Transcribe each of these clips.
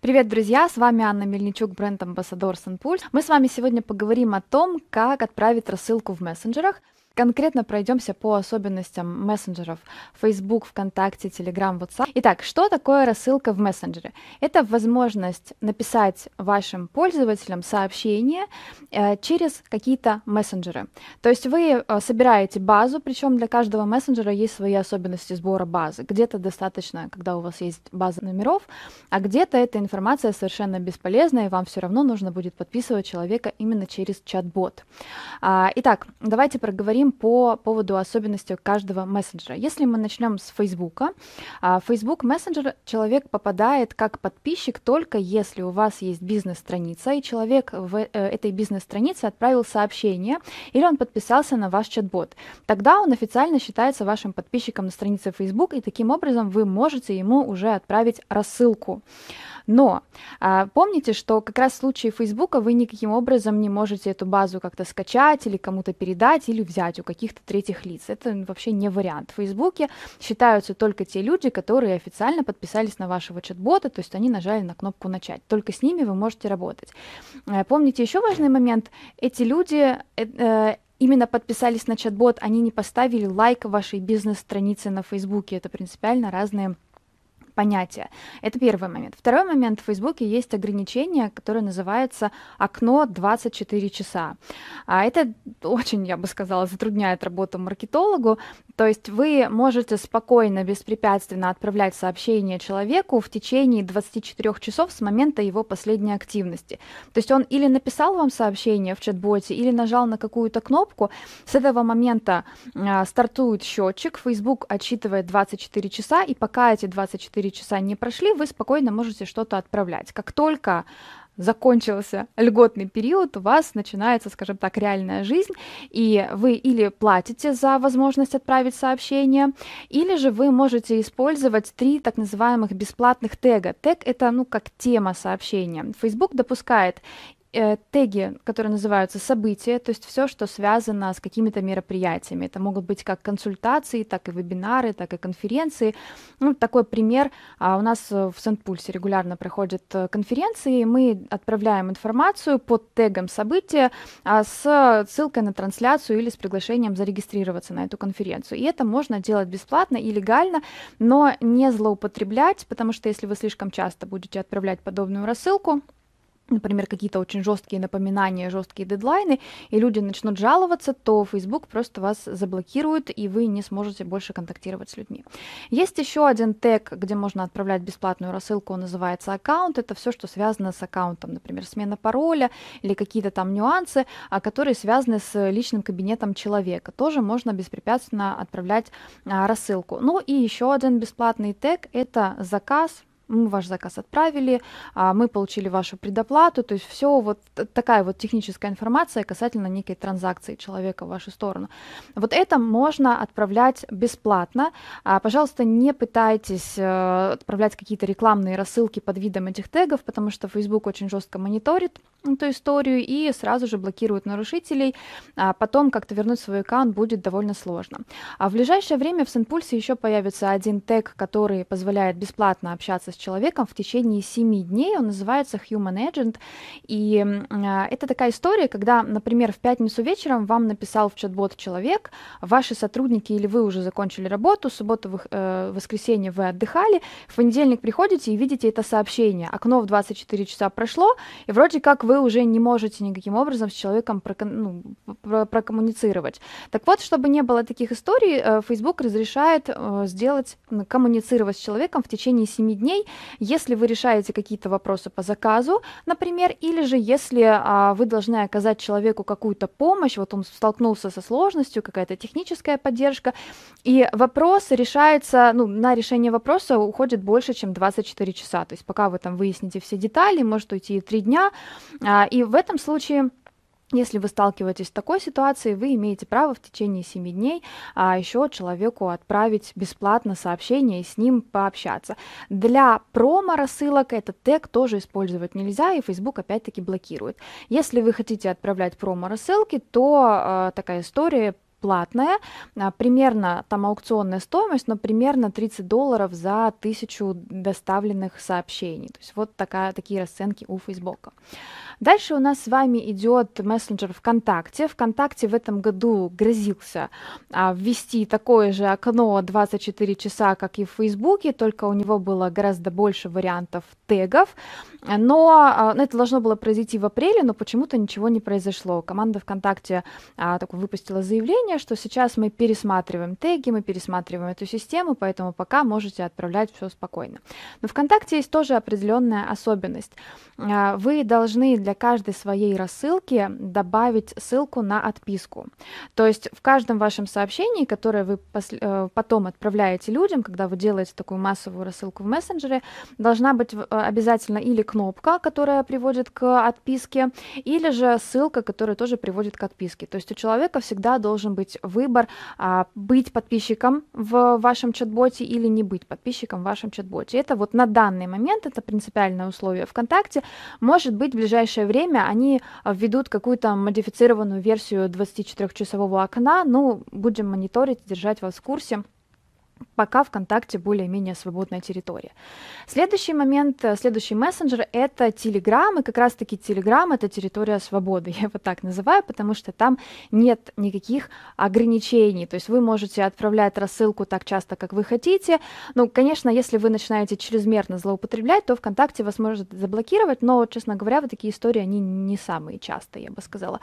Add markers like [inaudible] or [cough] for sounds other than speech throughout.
Привет, друзья! С вами Анна Мельничук, бренд-амбассадор Sunpulse. Мы с вами сегодня поговорим о том, как отправить рассылку в мессенджерах, Конкретно пройдемся по особенностям мессенджеров Facebook, ВКонтакте, Telegram, WhatsApp. Итак, что такое рассылка в мессенджере? Это возможность написать вашим пользователям сообщение э, через какие-то мессенджеры. То есть вы э, собираете базу, причем для каждого мессенджера есть свои особенности сбора базы. Где-то достаточно, когда у вас есть база номеров, а где-то эта информация совершенно бесполезна, и вам все равно нужно будет подписывать человека именно через чат-бот. А, итак, давайте проговорим поговорим по поводу особенностей каждого мессенджера. Если мы начнем с в Facebook Messenger человек попадает как подписчик только если у вас есть бизнес-страница, и человек в э, этой бизнес-странице отправил сообщение, или он подписался на ваш чат-бот. Тогда он официально считается вашим подписчиком на странице Facebook, и таким образом вы можете ему уже отправить рассылку. Но а, помните, что как раз в случае Фейсбука вы никаким образом не можете эту базу как-то скачать или кому-то передать или взять у каких-то третьих лиц. Это вообще не вариант. В Фейсбуке считаются только те люди, которые официально подписались на вашего чат-бота, то есть они нажали на кнопку «Начать». Только с ними вы можете работать. А, помните еще важный момент. Эти люди... Э, э, именно подписались на чат-бот, они не поставили лайк вашей бизнес-странице на Фейсбуке. Это принципиально разные понятия. Это первый момент. Второй момент. В Фейсбуке есть ограничение, которое называется окно 24 часа. А это очень, я бы сказала, затрудняет работу маркетологу. То есть вы можете спокойно, беспрепятственно отправлять сообщение человеку в течение 24 часов с момента его последней активности. То есть он или написал вам сообщение в чат-боте, или нажал на какую-то кнопку. С этого момента э, стартует счетчик, Facebook отсчитывает 24 часа, и пока эти 24 часа не прошли, вы спокойно можете что-то отправлять. Как только закончился льготный период, у вас начинается, скажем так, реальная жизнь, и вы или платите за возможность отправить сообщение, или же вы можете использовать три так называемых бесплатных тега. Тег — это, ну, как тема сообщения. Facebook допускает э, теги, которые называются события, то есть все, что связано с какими-то мероприятиями. Это могут быть как консультации, так и вебинары, так и конференции. Ну, такой пример. А у нас в Сент-Пульсе регулярно проходят э, конференции, мы отправляем информацию под тегом события а, с ссылкой на трансляцию или с приглашением зарегистрироваться на эту конференцию. И это можно делать бесплатно и легально, но не злоупотреблять, потому что если вы слишком часто будете отправлять подобную рассылку, например, какие-то очень жесткие напоминания, жесткие дедлайны, и люди начнут жаловаться, то Facebook просто вас заблокирует, и вы не сможете больше контактировать с людьми. Есть еще один тег, где можно отправлять бесплатную рассылку, он называется аккаунт. Это все, что связано с аккаунтом, например, смена пароля или какие-то там нюансы, а, которые связаны с личным кабинетом человека. Тоже можно беспрепятственно отправлять а, рассылку. Ну и еще один бесплатный тег – это заказ, мы ваш заказ отправили, а, мы получили вашу предоплату, то есть все вот такая вот техническая информация касательно некой транзакции человека в вашу сторону. Вот это можно отправлять бесплатно. А, пожалуйста, не пытайтесь э, отправлять какие-то рекламные рассылки под видом этих тегов, потому что Facebook очень жестко мониторит эту историю и сразу же блокирует нарушителей. А потом как-то вернуть свой аккаунт будет довольно сложно. А в ближайшее время в Синпульсе еще появится один тег, который позволяет бесплатно общаться с человеком в течение 7 дней. Он называется Human Agent. И э, это такая история, когда, например, в пятницу вечером вам написал в чат-бот человек, ваши сотрудники или вы уже закончили работу, в субботу, в э, воскресенье вы отдыхали, в понедельник приходите и видите это сообщение. Окно в 24 часа прошло, и вроде как вы уже не можете никаким образом с человеком прокон, ну, прокоммуницировать. Так вот, чтобы не было таких историй, э, Facebook разрешает э, сделать, коммуницировать с человеком в течение 7 дней, если вы решаете какие-то вопросы по заказу, например, или же если а, вы должны оказать человеку какую-то помощь, вот он столкнулся со сложностью, какая-то техническая поддержка, и вопрос решается, ну, на решение вопроса уходит больше, чем 24 часа, то есть пока вы там выясните все детали, может уйти 3 дня, и в этом случае если вы сталкиваетесь с такой ситуацией, вы имеете право в течение 7 дней а, еще человеку отправить бесплатно сообщение и с ним пообщаться. Для промо-рассылок этот тег тоже использовать нельзя, и Facebook опять-таки блокирует. Если вы хотите отправлять промо-рассылки, то а, такая история платная, примерно там аукционная стоимость, но примерно 30 долларов за тысячу доставленных сообщений. То есть вот такая, такие расценки у Фейсбука. Дальше у нас с вами идет мессенджер ВКонтакте. ВКонтакте в этом году грозился а, ввести такое же окно 24 часа, как и в Фейсбуке, только у него было гораздо больше вариантов тегов. Но а, ну, это должно было произойти в апреле, но почему-то ничего не произошло. Команда ВКонтакте а, так, выпустила заявление, что сейчас мы пересматриваем теги, мы пересматриваем эту систему, поэтому пока можете отправлять все спокойно. Но ВКонтакте есть тоже определенная особенность. А, вы должны для каждой своей рассылки добавить ссылку на отписку. То есть в каждом вашем сообщении, которое вы э, потом отправляете людям, когда вы делаете такую массовую рассылку в мессенджере, должна быть э, обязательно или кнопка, которая приводит к отписке, или же ссылка, которая тоже приводит к отписке. То есть у человека всегда должен быть выбор а, быть подписчиком в вашем чат-боте или не быть подписчиком в вашем чат-боте. Это вот на данный момент, это принципиальное условие ВКонтакте. Может быть, в ближайшее время они введут какую-то модифицированную версию 24-часового окна, ну, будем мониторить, держать вас в курсе пока ВКонтакте более-менее свободная территория. Следующий момент, э, следующий мессенджер — это Telegram, и как раз-таки Telegram — это территория свободы, [laughs] я его так называю, потому что там нет никаких ограничений, то есть вы можете отправлять рассылку так часто, как вы хотите. Ну, конечно, если вы начинаете чрезмерно злоупотреблять, то ВКонтакте вас может заблокировать, но, честно говоря, вот такие истории, они не самые частые, я бы сказала.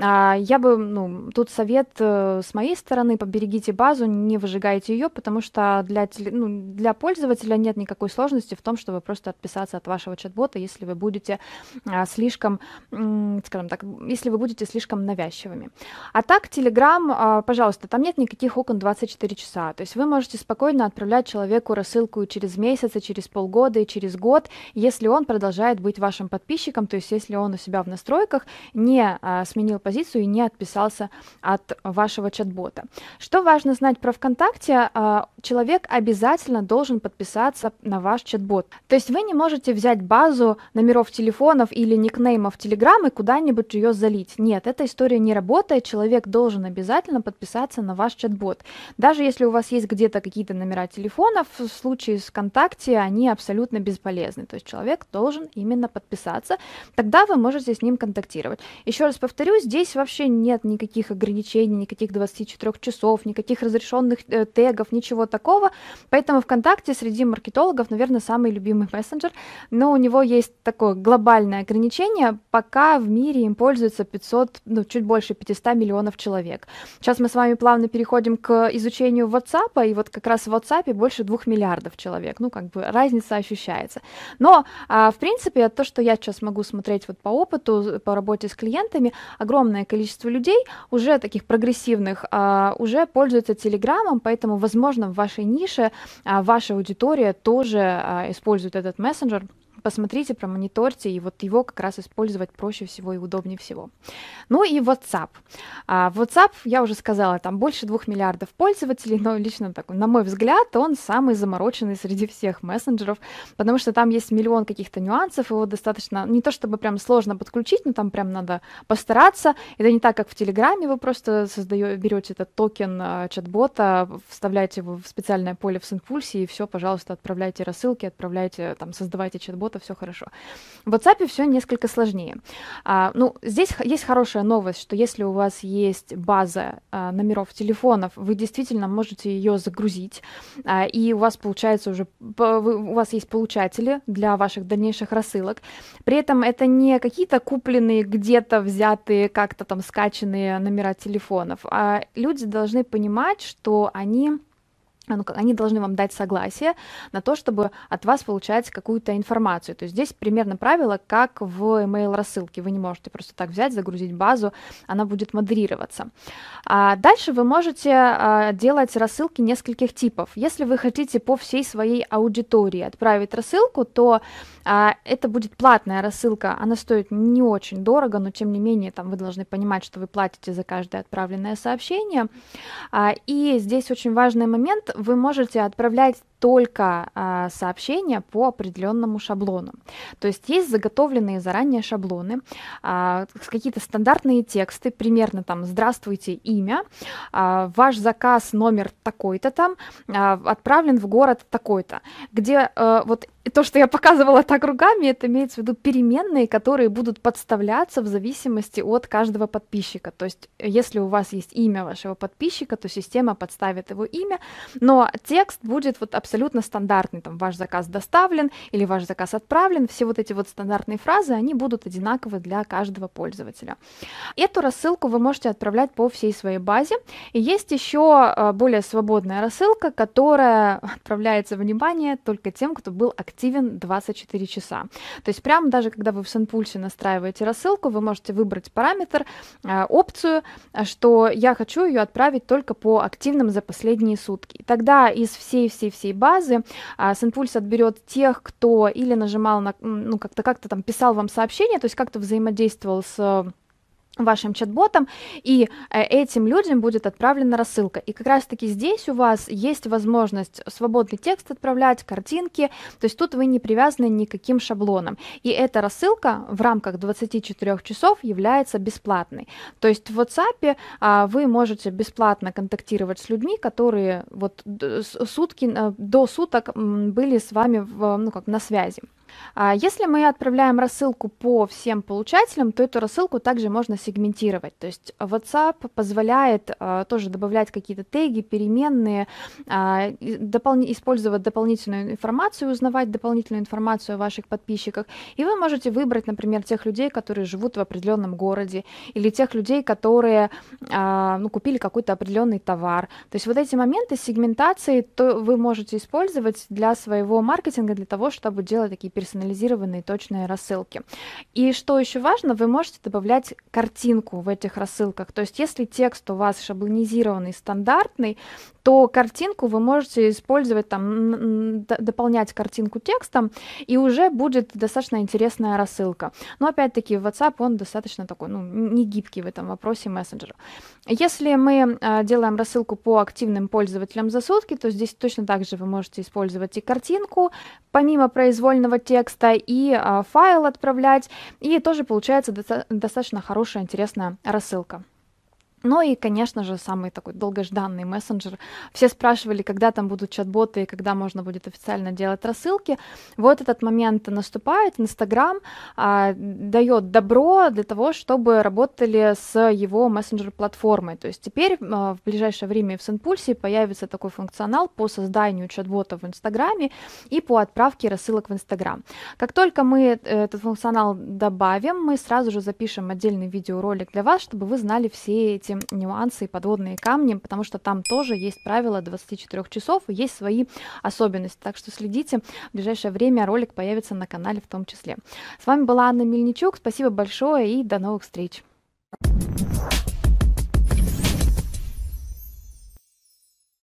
А, я бы, ну, тут совет э, с моей стороны, поберегите базу, не выжигайте ее, потому потому что для, ну, для пользователя нет никакой сложности в том, чтобы просто отписаться от вашего чат-бота, если вы будете а, слишком, скажем так, если вы будете слишком навязчивыми. А так, Telegram, а, пожалуйста, там нет никаких окон 24 часа, то есть вы можете спокойно отправлять человеку рассылку через месяц, и через полгода, и через год, если он продолжает быть вашим подписчиком, то есть если он у себя в настройках не а, сменил позицию и не отписался от вашего чат-бота. Что важно знать про ВКонтакте? Человек обязательно должен подписаться на ваш чат-бот. То есть вы не можете взять базу номеров телефонов или никнеймов Telegram и куда-нибудь ее залить. Нет, эта история не работает. Человек должен обязательно подписаться на ваш чат-бот. Даже если у вас есть где-то какие-то номера телефонов, в случае с ВКонтакте они абсолютно бесполезны. То есть человек должен именно подписаться. Тогда вы можете с ним контактировать. Еще раз повторю, здесь вообще нет никаких ограничений, никаких 24 часов, никаких разрешенных э, тегов, ничего ничего такого. Поэтому ВКонтакте среди маркетологов, наверное, самый любимый мессенджер. Но у него есть такое глобальное ограничение. Пока в мире им пользуется 500, ну, чуть больше 500 миллионов человек. Сейчас мы с вами плавно переходим к изучению WhatsApp, и вот как раз в WhatsApp больше 2 миллиардов человек. Ну, как бы разница ощущается. Но, а, в принципе, то, что я сейчас могу смотреть вот по опыту, по работе с клиентами, огромное количество людей, уже таких прогрессивных, а, уже пользуются Телеграмом, поэтому, возможно, возможно, в вашей нише а, ваша аудитория тоже а, использует этот мессенджер посмотрите, промониторьте, и вот его как раз использовать проще всего и удобнее всего. Ну и WhatsApp. А, WhatsApp, я уже сказала, там больше двух миллиардов пользователей, но лично так, на мой взгляд, он самый замороченный среди всех мессенджеров, потому что там есть миллион каких-то нюансов, его достаточно, не то чтобы прям сложно подключить, но там прям надо постараться. Это не так, как в Телеграме, вы просто создаете, берете этот токен а, чат-бота, вставляете его в специальное поле в Синпульсе, и все, пожалуйста, отправляйте рассылки, отправляйте, там, создавайте чат-бот, работа, все хорошо. В WhatsApp все несколько сложнее. А, ну, здесь есть хорошая новость, что если у вас есть база а, номеров телефонов, вы действительно можете ее загрузить, а, и у вас получается уже, у вас есть получатели для ваших дальнейших рассылок. При этом это не какие-то купленные где-то взятые, как-то там скачанные номера телефонов, а люди должны понимать, что они они должны вам дать согласие на то, чтобы от вас получать какую-то информацию. То есть здесь примерно правило, как в email рассылке. Вы не можете просто так взять, загрузить базу, она будет модерироваться. А дальше вы можете а, делать рассылки нескольких типов. Если вы хотите по всей своей аудитории отправить рассылку, то а, это будет платная рассылка, она стоит не очень дорого, но тем не менее там вы должны понимать, что вы платите за каждое отправленное сообщение. А, и здесь очень важный момент, вы можете отправлять только а, сообщения по определенному шаблону. То есть есть заготовленные заранее шаблоны, а, какие-то стандартные тексты, примерно там «Здравствуйте, имя», а, «Ваш заказ номер такой-то там», а, «Отправлен в город такой-то», где а, вот то, что я показывала так руками, это имеется в виду переменные, которые будут подставляться в зависимости от каждого подписчика. То есть, если у вас есть имя вашего подписчика, то система подставит его имя, но текст будет вот абсолютно стандартный. Там, ваш заказ доставлен или ваш заказ отправлен. Все вот эти вот стандартные фразы, они будут одинаковы для каждого пользователя. Эту рассылку вы можете отправлять по всей своей базе. И есть еще э, более свободная рассылка, которая [laughs] отправляется, внимание, только тем, кто был активен активен 24 часа. То есть прямо даже когда вы в Сенпульсе настраиваете рассылку, вы можете выбрать параметр, э, опцию, что я хочу ее отправить только по активным за последние сутки. Тогда из всей-всей-всей базы Сенпульс отберет тех, кто или нажимал на, ну, как-то как-то там писал вам сообщение, то есть как-то взаимодействовал с вашим чат-ботом, и э, этим людям будет отправлена рассылка. И как раз-таки здесь у вас есть возможность свободный текст отправлять, картинки, то есть тут вы не привязаны никаким шаблоном. И эта рассылка в рамках 24 часов является бесплатной. То есть в WhatsApp а, вы можете бесплатно контактировать с людьми, которые вот сутки, э, до суток были с вами в, ну, как на связи. А если мы отправляем рассылку по всем получателям, то эту рассылку также можно сегментировать. То есть WhatsApp позволяет а, тоже добавлять какие-то теги, переменные, а, допол- использовать дополнительную информацию, узнавать дополнительную информацию о ваших подписчиках. И вы можете выбрать, например, тех людей, которые живут в определенном городе, или тех людей, которые ну, купили какой-то определенный товар. То есть вот эти моменты сегментации то вы можете использовать для своего маркетинга, для того, чтобы делать такие персонализированные точные рассылки. И что еще важно, вы можете добавлять картинку в этих рассылках. То есть если текст у вас шаблонизированный, стандартный, то картинку вы можете использовать там, дополнять картинку текстом, и уже будет достаточно интересная рассылка. Но опять-таки WhatsApp, он достаточно такой, ну, не гибкий в этом вопросе мессенджер. Если мы э, делаем рассылку по активным пользователям за сутки, то здесь точно так же вы можете использовать и картинку, помимо произвольного текста, и э, файл отправлять, и тоже получается доста- достаточно хорошая, интересная рассылка. Ну и, конечно же, самый такой долгожданный мессенджер. Все спрашивали, когда там будут чат-боты и когда можно будет официально делать рассылки. Вот этот момент наступает. Инстаграм а, дает добро для того, чтобы работали с его мессенджер-платформой. То есть теперь а, в ближайшее время в Сенпульсе появится такой функционал по созданию чат-бота в Инстаграме и по отправке рассылок в Инстаграм. Как только мы этот функционал добавим, мы сразу же запишем отдельный видеоролик для вас, чтобы вы знали все эти эти нюансы и подводные камни, потому что там тоже есть правила 24 часов есть свои особенности. Так что следите, в ближайшее время ролик появится на канале в том числе. С вами была Анна Мельничук, спасибо большое и до новых встреч. thank you